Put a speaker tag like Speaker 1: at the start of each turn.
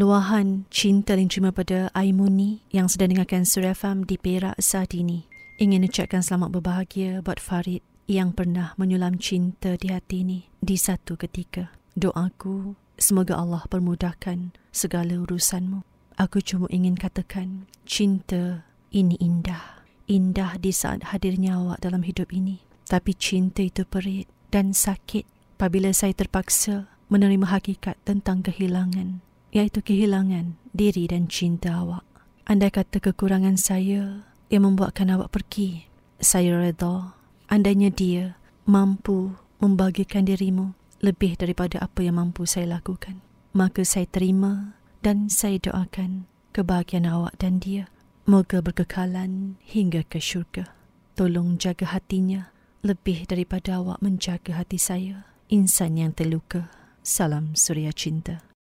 Speaker 1: luahan cinta yang terima pada Aimuni yang sedang dengarkan Surya FM di Perak saat ini. Ingin ucapkan selamat berbahagia buat Farid yang pernah menyulam cinta di hati ini di satu ketika. Doaku, semoga Allah permudahkan segala urusanmu. Aku cuma ingin katakan, cinta ini indah. Indah di saat hadirnya awak dalam hidup ini. Tapi cinta itu perit dan sakit apabila saya terpaksa menerima hakikat tentang kehilangan iaitu kehilangan diri dan cinta awak. Andai kata kekurangan saya yang membuatkan awak pergi, saya reda andainya dia mampu membagikan dirimu lebih daripada apa yang mampu saya lakukan. Maka saya terima dan saya doakan kebahagiaan awak dan dia. Moga berkekalan hingga ke syurga. Tolong jaga hatinya lebih daripada awak menjaga hati saya. Insan yang terluka. Salam Surya Cinta.